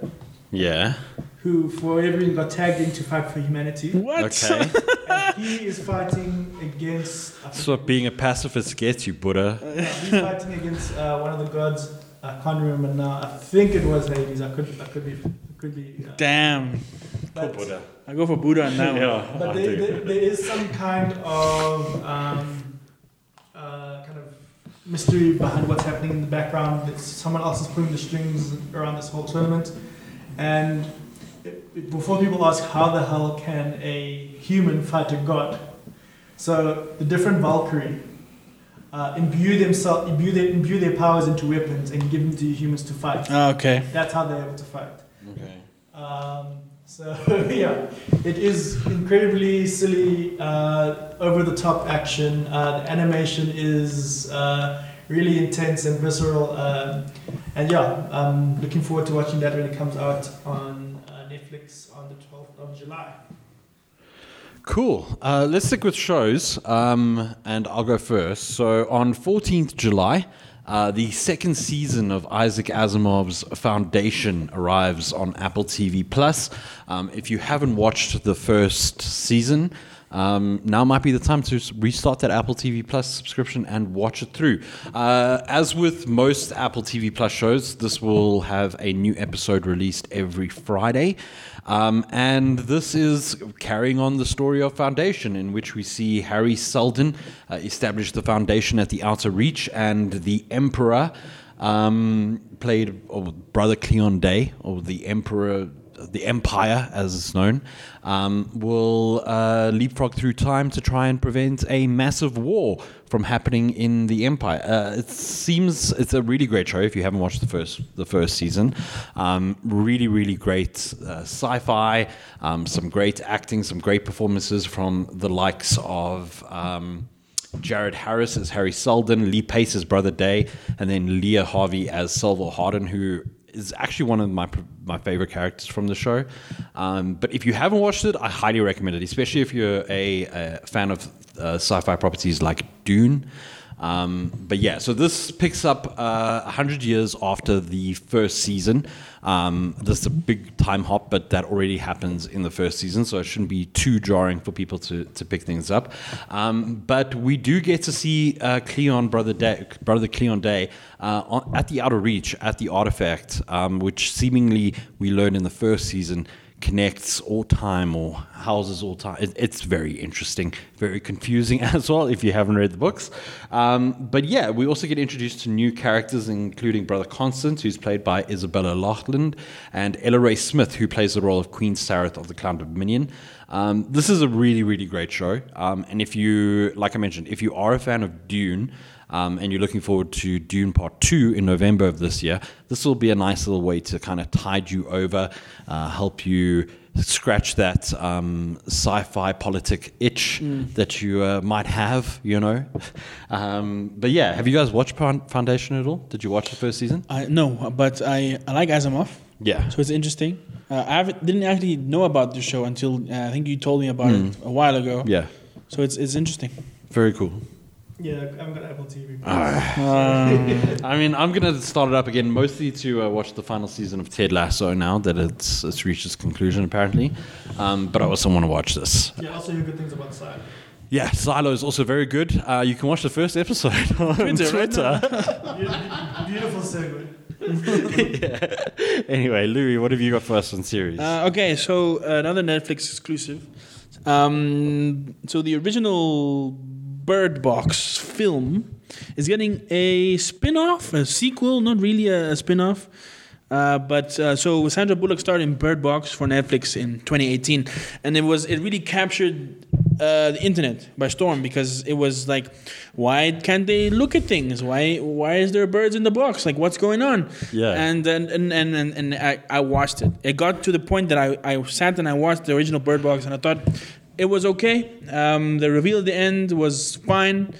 Yeah. who for whatever reason got tagged in to fight for humanity. What? Okay. and he is fighting against. That's what being a pacifist gets you, Buddha. Yeah, he's fighting against uh, one of the gods. I can't remember now. I think it was Hades. I could, I could be, I could be. Uh, Damn. but, I go for Buddha now. yeah, but there, there, there is some kind of um, uh, kind of mystery behind what's happening in the background. It's someone else is pulling the strings around this whole tournament, and it, before people ask how the hell can a human fight a god, so the different Valkyrie. Uh, imbue themselves, imbue their, imbue their powers into weapons and give them to humans to fight. Ah, okay. That's how they're able to fight. Okay. Um, so yeah, it is incredibly silly, uh, over the top action. Uh, the animation is uh, really intense and visceral, um, and yeah, I'm looking forward to watching that when it comes out on uh, Netflix on the 12th of July. Cool. Uh, let's stick with shows, um, and I'll go first. So on 14th July, uh, the second season of Isaac Asimov's Foundation arrives on Apple TV Plus. Um, if you haven't watched the first season, um, now might be the time to restart that Apple TV Plus subscription and watch it through. Uh, as with most Apple TV Plus shows, this will have a new episode released every Friday. Um, and this is carrying on the story of Foundation, in which we see Hari Seldon uh, establish the Foundation at the Outer Reach, and the Emperor, um, played or Brother Cleon Day, or the Emperor, the Empire as it's known, um, will uh, leapfrog through time to try and prevent a massive war from happening in the Empire. Uh, it seems it's a really great show if you haven't watched the first the first season. Um, really, really great uh, sci-fi, um, some great acting, some great performances from the likes of. Um, Jared Harris as Hari Seldon, Lee Pace as Brother Day, and then Leah Harvey as Salvor Hardin, who is actually one of my my favorite characters from the show. Um, but if you haven't watched it, I highly recommend it, especially if you're a, a fan of uh, sci-fi properties like Dune. Um, but yeah, so this picks up uh, 100 years after the first season. Um, this is a big time hop, but that already happens in the first season, so it shouldn't be too jarring for people to, to pick things up. Um, but we do get to see uh, Cleon, Brother Day, Brother Cleon Day, uh, on, at the Outer Reach, at the artifact, um, which seemingly we learned in the first season connects all time or houses all time. It, it's very interesting, very confusing as well if you haven't read the books. Um, but yeah, we also get introduced to new characters, including Brother Constance, who's played by Isabella Laughland, and Ella-Rae Smith, who plays the role of Queen Sareth of the Clan Dominion. Um, this is a really, really great show. Um, and if you, like I mentioned, if you are a fan of Dune, um, and you're looking forward to Dune Part 2 in November of this year, this will be a nice little way to kind of tide you over, uh, help you scratch that um, sci fi politic itch that you uh, might have, you know. Um, but yeah, have you guys watched Foundation at all? Did you watch the first season? I, no, but I, I like Asimov, Yeah. so it's interesting. Uh, I didn't actually know about the show until uh, I think you told me about it a while ago. Yeah. So it's it's interesting. Very cool. Yeah, I've got Apple TV. Uh, I mean, I'm gonna start it up again, mostly to uh, watch the final season of Ted Lasso now that it's it's reached its conclusion apparently. Um, but I also want to watch this. Yeah, also hear good things about Side. Yeah, Silo is also very good. Uh, you can watch the first episode on Twitter, Twitter. Beautiful, beautiful segue. anyway, Louis, what have you got for us on series? Uh, okay, so another Netflix exclusive. Um, so the original Bird Box film is getting a spin-off, a sequel, not really a, a spin-off. Uh, but uh, so Sandra Bullock starred in Bird Box for Netflix in 2018, and it was it really captured uh, the internet by storm because it was like, why can't they look at things? Why why is there birds in the box? Like what's going on? Yeah. And then and and and, and I, I watched it. It got to the point that I, I sat and I watched the original Bird Box and I thought it was okay. Um, the reveal at the end was fine.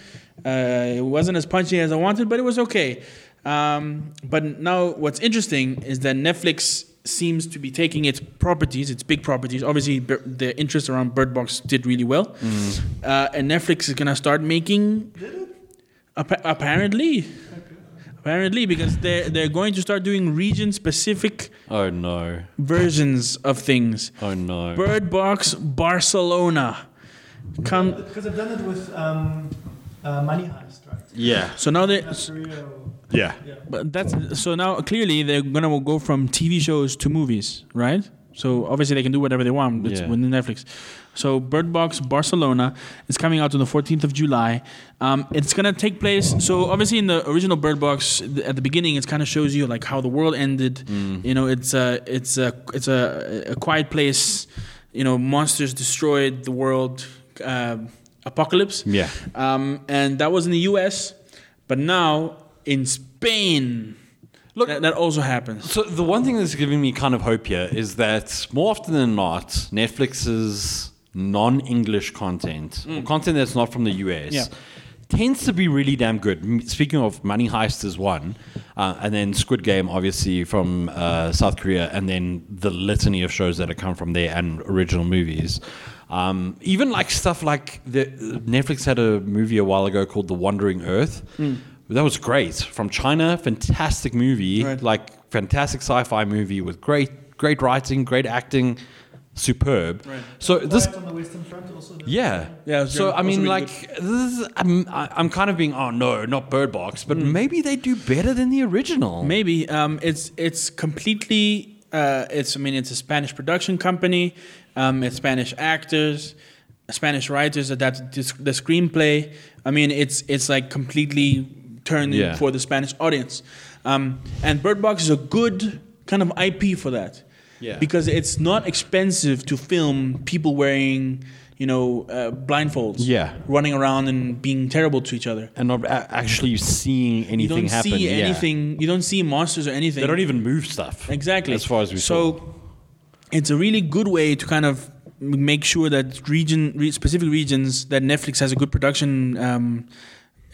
Uh, it wasn't as punchy as I wanted, but it was okay. Um, but now what's interesting is that Netflix seems to be taking its properties, its big properties. Obviously, bir- the interest around Bird Box did really well, uh, and Netflix is gonna start making. Appa- apparently, apparently, because they're they're going to start doing region-specific Oh no. versions of things. Oh no. Bird Box Barcelona. Come. Because I've done it with um, uh, Money Heist, right? yeah. So now they. Yeah. Yeah. But that's so now clearly they're gonna go from TV shows to movies, right? So obviously they can do whatever they want. with, Yeah. Netflix. So Bird Box Barcelona is coming out on the 14th of July. Um, it's gonna take place. So obviously in the original Bird Box, th- at the beginning, it kind of shows you like how the world ended. Mm. You know, it's a it's a it's a, a quiet place. You know, monsters destroyed the world. Uh, apocalypse. Yeah. Um, and that was in the U.S. But now in Spain, Look- that, that also happens. So the one thing that's giving me kind of hope here is that more often than not, Netflix's non-English content, or content that's not from the US, Yeah. tends to be really damn good. Speaking of Money Heist is one, uh, and then Squid Game, obviously from uh, South Korea, and then the litany of shows that have come from there and original movies. Um, even like stuff like the Netflix had a movie a while ago called The Wandering Earth. That was great from China. Fantastic movie, Right. like fantastic sci-fi movie with great, great writing, great acting, superb. Right. So this Quiet on the Western Front also. yeah. Yeah, So I mean, really like, this is, I'm, I'm kind of being, oh no, not Bird Box, but maybe they do better than the original. Maybe um, it's it's completely. Uh, it's I mean it's a Spanish production company. Um, it's Spanish actors, Spanish writers adapted the, the screenplay. I mean it's it's like completely Yeah. for the Spanish audience. Um, and Bird Box is a good kind of IP for that. Yeah. Because it's not expensive to film people wearing, you know, uh, blindfolds. Yeah. Running around and being terrible to each other. And not actually seeing anything You don't happen. see yeah. anything. You don't see monsters or anything. They don't even move stuff. Exactly. As far as we so, saw. it's a really good way to kind of make sure that region, re- specific regions, that Netflix has a good production. Um,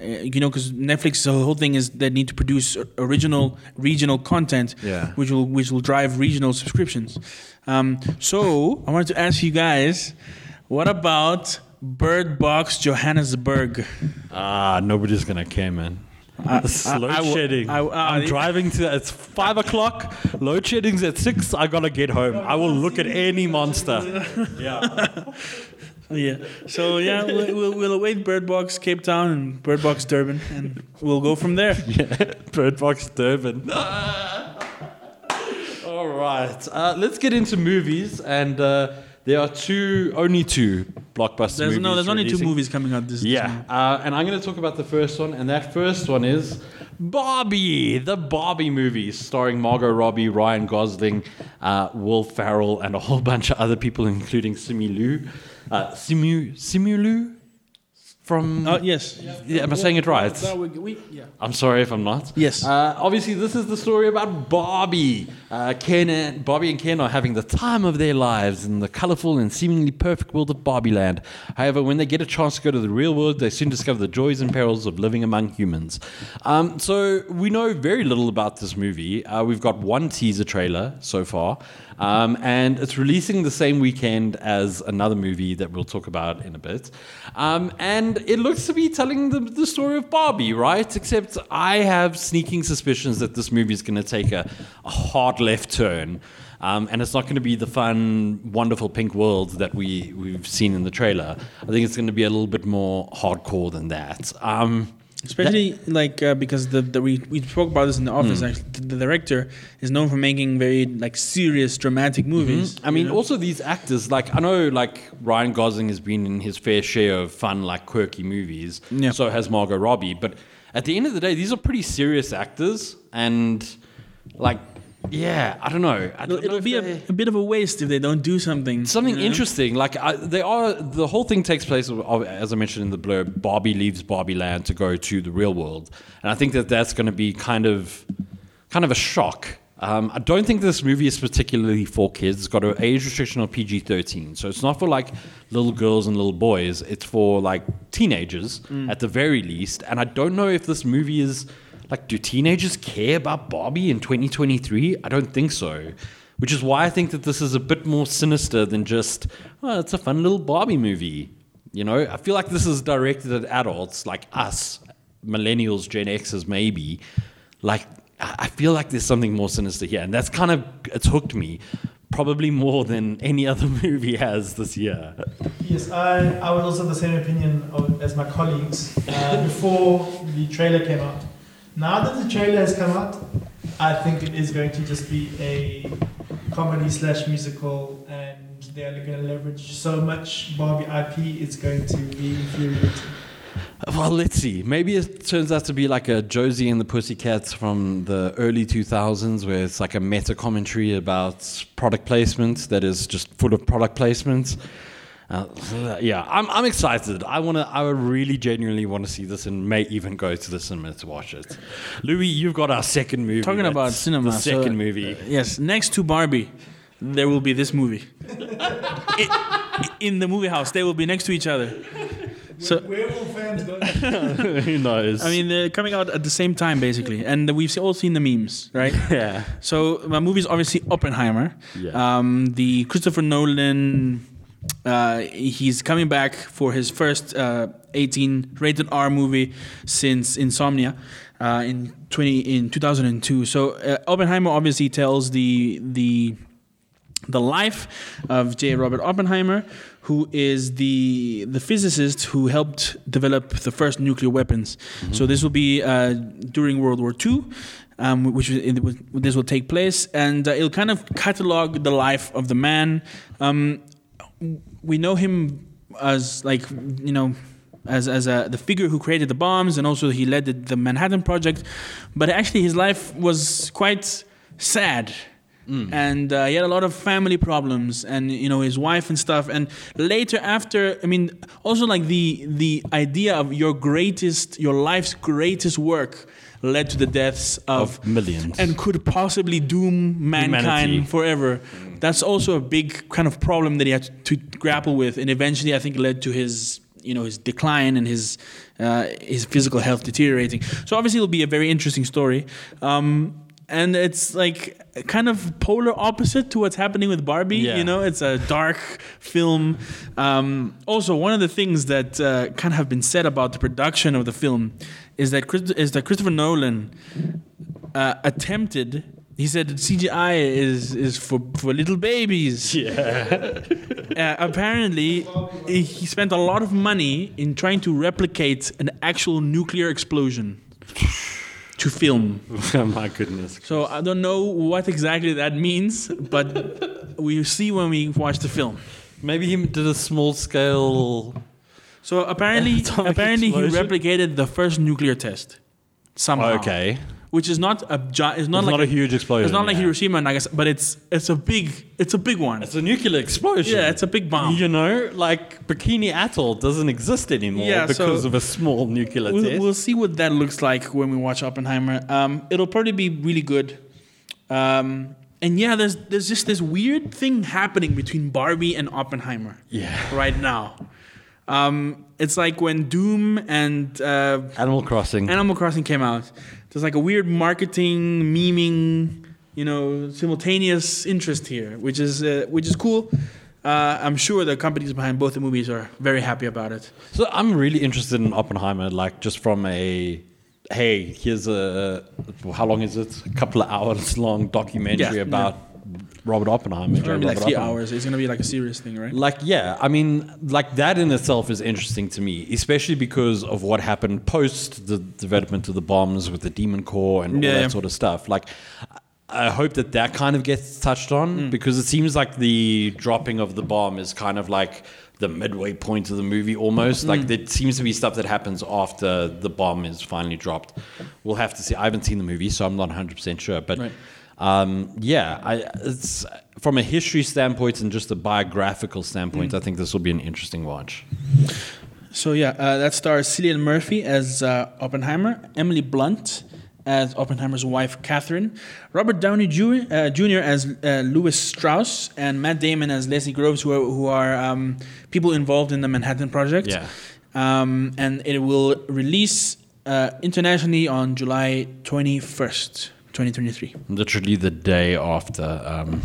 you know, because Netflix, the whole thing is they need to produce original regional content, Yeah. which will which will drive regional subscriptions. Um, so I wanted to ask you guys, what about Bird Box Johannesburg? Ah, nobody's gonna care, man. It's I- load shedding. I- uh, I'm driving to. It's five o'clock. Load shedding's at six. I gotta get home. I will look at any monster. Yeah. Yeah. So yeah, we'll, we'll, we'll await Bird Box Cape Town and Bird Box Durban, and we'll go from there. Bird Box Durban. All right. Uh, let's get into movies, and uh, there are two, only two blockbuster There's movies. no, there's only two movies coming out this. year. Yeah, uh, and I'm going to talk about the first one, and that first one is Barbie, the Barbie movie, starring Margot Robbie, Ryan Gosling, uh, Will Ferrell, and a whole bunch of other people, including Simu Liu. Uh, Simu, Simu Liu from. Oh yes. yeah, am I saying it right? That we- we- yeah. I'm sorry if I'm not. Yes. Uh, obviously, this is the story about Barbie. Uh, Ken and Barbie and Ken are having the time of their lives in the colorful and seemingly perfect world of Barbie Land. However, when they get a chance to go to the real world, they soon discover the joys and perils of living among humans. Um, so we know very little about this movie. Uh, we've got one teaser trailer so far. Um, and it's releasing the same weekend as another movie that we'll talk about in a bit. Um, and it looks to be telling the, the story of Barbie, right? Except I have sneaking suspicions that this movie is going to take a, a hard left turn. Um, and it's not going to be the fun, wonderful pink world that we, we've seen in the trailer. I think it's going to be a little bit more hardcore than that. Um, Especially like uh, because the, the we, we spoke about this in the office. Hmm. Actually, the, the director is known for making very like serious, dramatic movies. I mean, know? also these actors, like I know, like Ryan Gosling has been in his fair share of fun, like quirky movies. Yeah. So has Margot Robbie. But at the end of the day, these are pretty serious actors, and like yeah, I don't know. I It'll, don't it'll if be a, a bit of a waste if they don't do something. something you know? interesting. Like I, they are, the whole thing takes place, as I mentioned in the blurb. Barbie leaves Barbie Land to go to the real world, and I think that that's going to be kind of, kind of a shock. Um, I don't think this movie is particularly for kids. It's got an age restriction of PG thirteen, so it's not for like little girls and little boys. It's for like teenagers at the very least. And I don't know if this movie is like, do teenagers care about Barbie in 2023? I don't think so. Which is why I think that this is a bit more sinister than just, oh, it's a fun little Barbie movie. You know, I feel like this is directed at adults like us, millennials, Gen Xers, maybe. Like, I feel like there's something more sinister here. And that's kind of, it's hooked me probably more than any other movie has this year. Yes, I, I was also the same opinion of, as my colleagues uh, before the trailer came out. Now that the trailer has come out, I think it is going to just be a comedy slash musical, and they're going to leverage so much Barbie IP. It's going to be infuriating. Well, let's see. Maybe it turns out to be like a Josie and the Pussycats from the early 2000s, where it's like a meta commentary about product placement that is just full of product placements. Uh, yeah, I'm, I'm excited. I want to. I would really genuinely want to see this, and may even go to the cinema to watch it. Louis, you've got our second movie. Talking about That's cinema, the so- second movie. Yes, next to Barbie, there will be this movie. I- in the movie house, they will be next to each other. So- werewolf fans go. Who knows? I mean, they're coming out at the same time, basically, and we've all seen the memes, right? yeah, So my movie is obviously Oppenheimer. Yeah. Um, the Christopher Nolan. Uh, he's coming back for his first uh, 18 rated R movie since Insomnia uh, in 20 in 2002. So uh, Oppenheimer obviously tells the the the life of J. Robert Oppenheimer, who is the the physicist who helped develop the first nuclear weapons. So this will be uh, during World War II. Um, which is- it was- this will take place, and uh, it'll kind of catalog the life of the man. Um, we know him as like you know as as a, the figure who created the bombs, and also he led the, the Manhattan Project. But actually, his life was quite sad and uh, he had a lot of family problems and you know his wife and stuff and later after i mean also like the the idea of your greatest your life's greatest work led to the deaths of, Of millions. and could possibly doom mankind Humanity. forever that's also a big kind of problem that he had to grapple with and eventually i think led to his you know his decline and his uh, his physical health deteriorating so obviously it'll be a very interesting story um, and it's like kind of polar opposite to what's happening with Barbie. Yeah. You know, it's a dark film. Um, also, one of the things that uh, kind of have been said about the production of the film is that Chris, is that Christopher Nolan uh, attempted. He said that CGI is is for for little babies. yeah. Uh, apparently, he he spent a lot of money in trying to replicate an actual nuclear explosion to film. My goodness. So I don't know what exactly that means, but we see when we watch the film. Maybe he did a small scale. So apparently, Atomic apparently he replicated the first nuclear test somehow. Okay. Which is not a gi- it's not It's like not a huge explosion. it's not like yeah. Hiroshima and Nagasaki, but it's it's a big it's a big one. It's a nuclear explosion. yeah, it's a big bomb. You know, like Bikini Atoll doesn't exist anymore Yeah, so- because of a small nuclear We'll, test. we'll see what that looks like when we watch Oppenheimer. Um, it'll probably be really good. Um, and yeah, there's there's just this weird thing happening between Barbie and Oppenheimer yeah. right now. Um, it's like when Doom and uh, Animal Crossing. Animal Crossing came out. There's like a weird marketing, memeing, you know, simultaneous interest here, which is uh, which is cool. Uh, I'm sure the companies behind both the movies are very happy about it. So I'm really interested in Oppenheimer, like just from a hey, here's a how long is it? A couple of hours long documentary Yeah, about Robert Oppenheimer. It's gonna be like three hours. It's gonna be like a serious thing, right? Like, yeah, I mean, like that in itself is interesting to me, especially because of what happened post the development of the bombs with the Demon Core and all Yeah, that yeah. sort of stuff. Like, I hope that that kind of gets touched on Mm. because it seems like the dropping of the bomb is kind of like the midway point of the movie almost. Mm. Like, there seems to be stuff that happens after the bomb is finally dropped. We'll have to see. I haven't seen the movie, so I'm not 100% sure. But Right. Um, yeah, I, it's from a history standpoint and just a biographical standpoint. I think this will be an interesting watch. So yeah, uh, that stars Cillian Murphy as uh, Oppenheimer, Emily Blunt as Oppenheimer's wife Catherine, Robert Downey Jr. Uh, Jr. as uh, Lewis Strauss, and Matt Damon as Leslie Groves, who are, who are um, people involved in the Manhattan Project. Yeah. Um, and it will release uh, internationally on July 21st, 2023. Literally the day after um,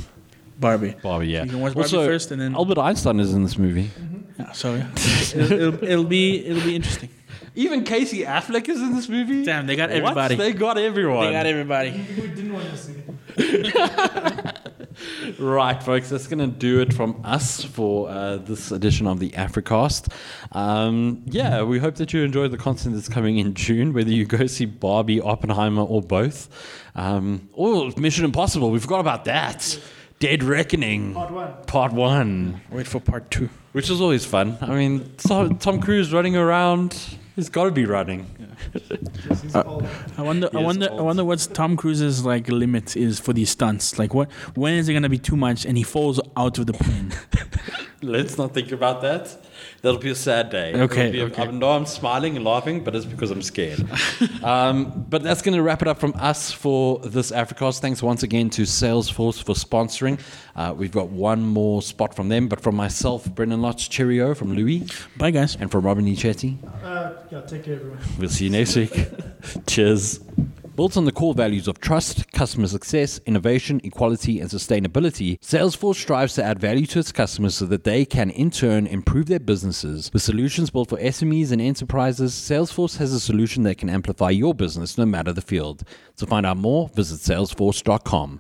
Barbie. Barbie. Yeah. You can watch Barbie also, first and then- Albert Einstein is in this movie. Yeah, so yeah. it'll, it'll, it'll be it'll be interesting. Even Casey Affleck is in this movie. Damn, they got What? everybody. They got everyone. They got everybody. We didn't want to see it. Right, folks, that's going to do it from us for uh, this edition of the Africast. Um, yeah, we hope that you enjoyed the content that's coming in June, whether you go see Barbie, Oppenheimer, or both. Um, or Mission Impossible, we forgot about that. Dead Reckoning, Part one. Part One, Wait for part two. which is always fun. I mean, Tom, Tom Cruise running around, he's got to be running. Yes, he's old. I wonder. I Yes, wonder. I wonder what's Tom Cruise's like limit is for these stunts. Like what? When is it gonna be too much and he falls out of the plane? Let's not think about that. That'll be a sad day. Okay, a- okay. I know I'm smiling and laughing, but it's because I'm scared. um, but that's going to wrap it up from us for this Africast. Thanks once again to Salesforce for sponsoring. Uh, we've got one more spot from them, but from myself, Brendyn Lotz, cheerio from Louis, Bye, guys. and from Robin-Leigh Chetty. Uh, yeah, take care, everyone. We'll see you next week. Cheers. Built on the core values of trust, customer success, innovation, equality, and sustainability, Salesforce strives to add value to its customers so that they can, in turn, improve their businesses. With solutions built for SMEs and enterprises, Salesforce has a solution that can amplify your business no matter the field. To find out more, visit salesforce.com.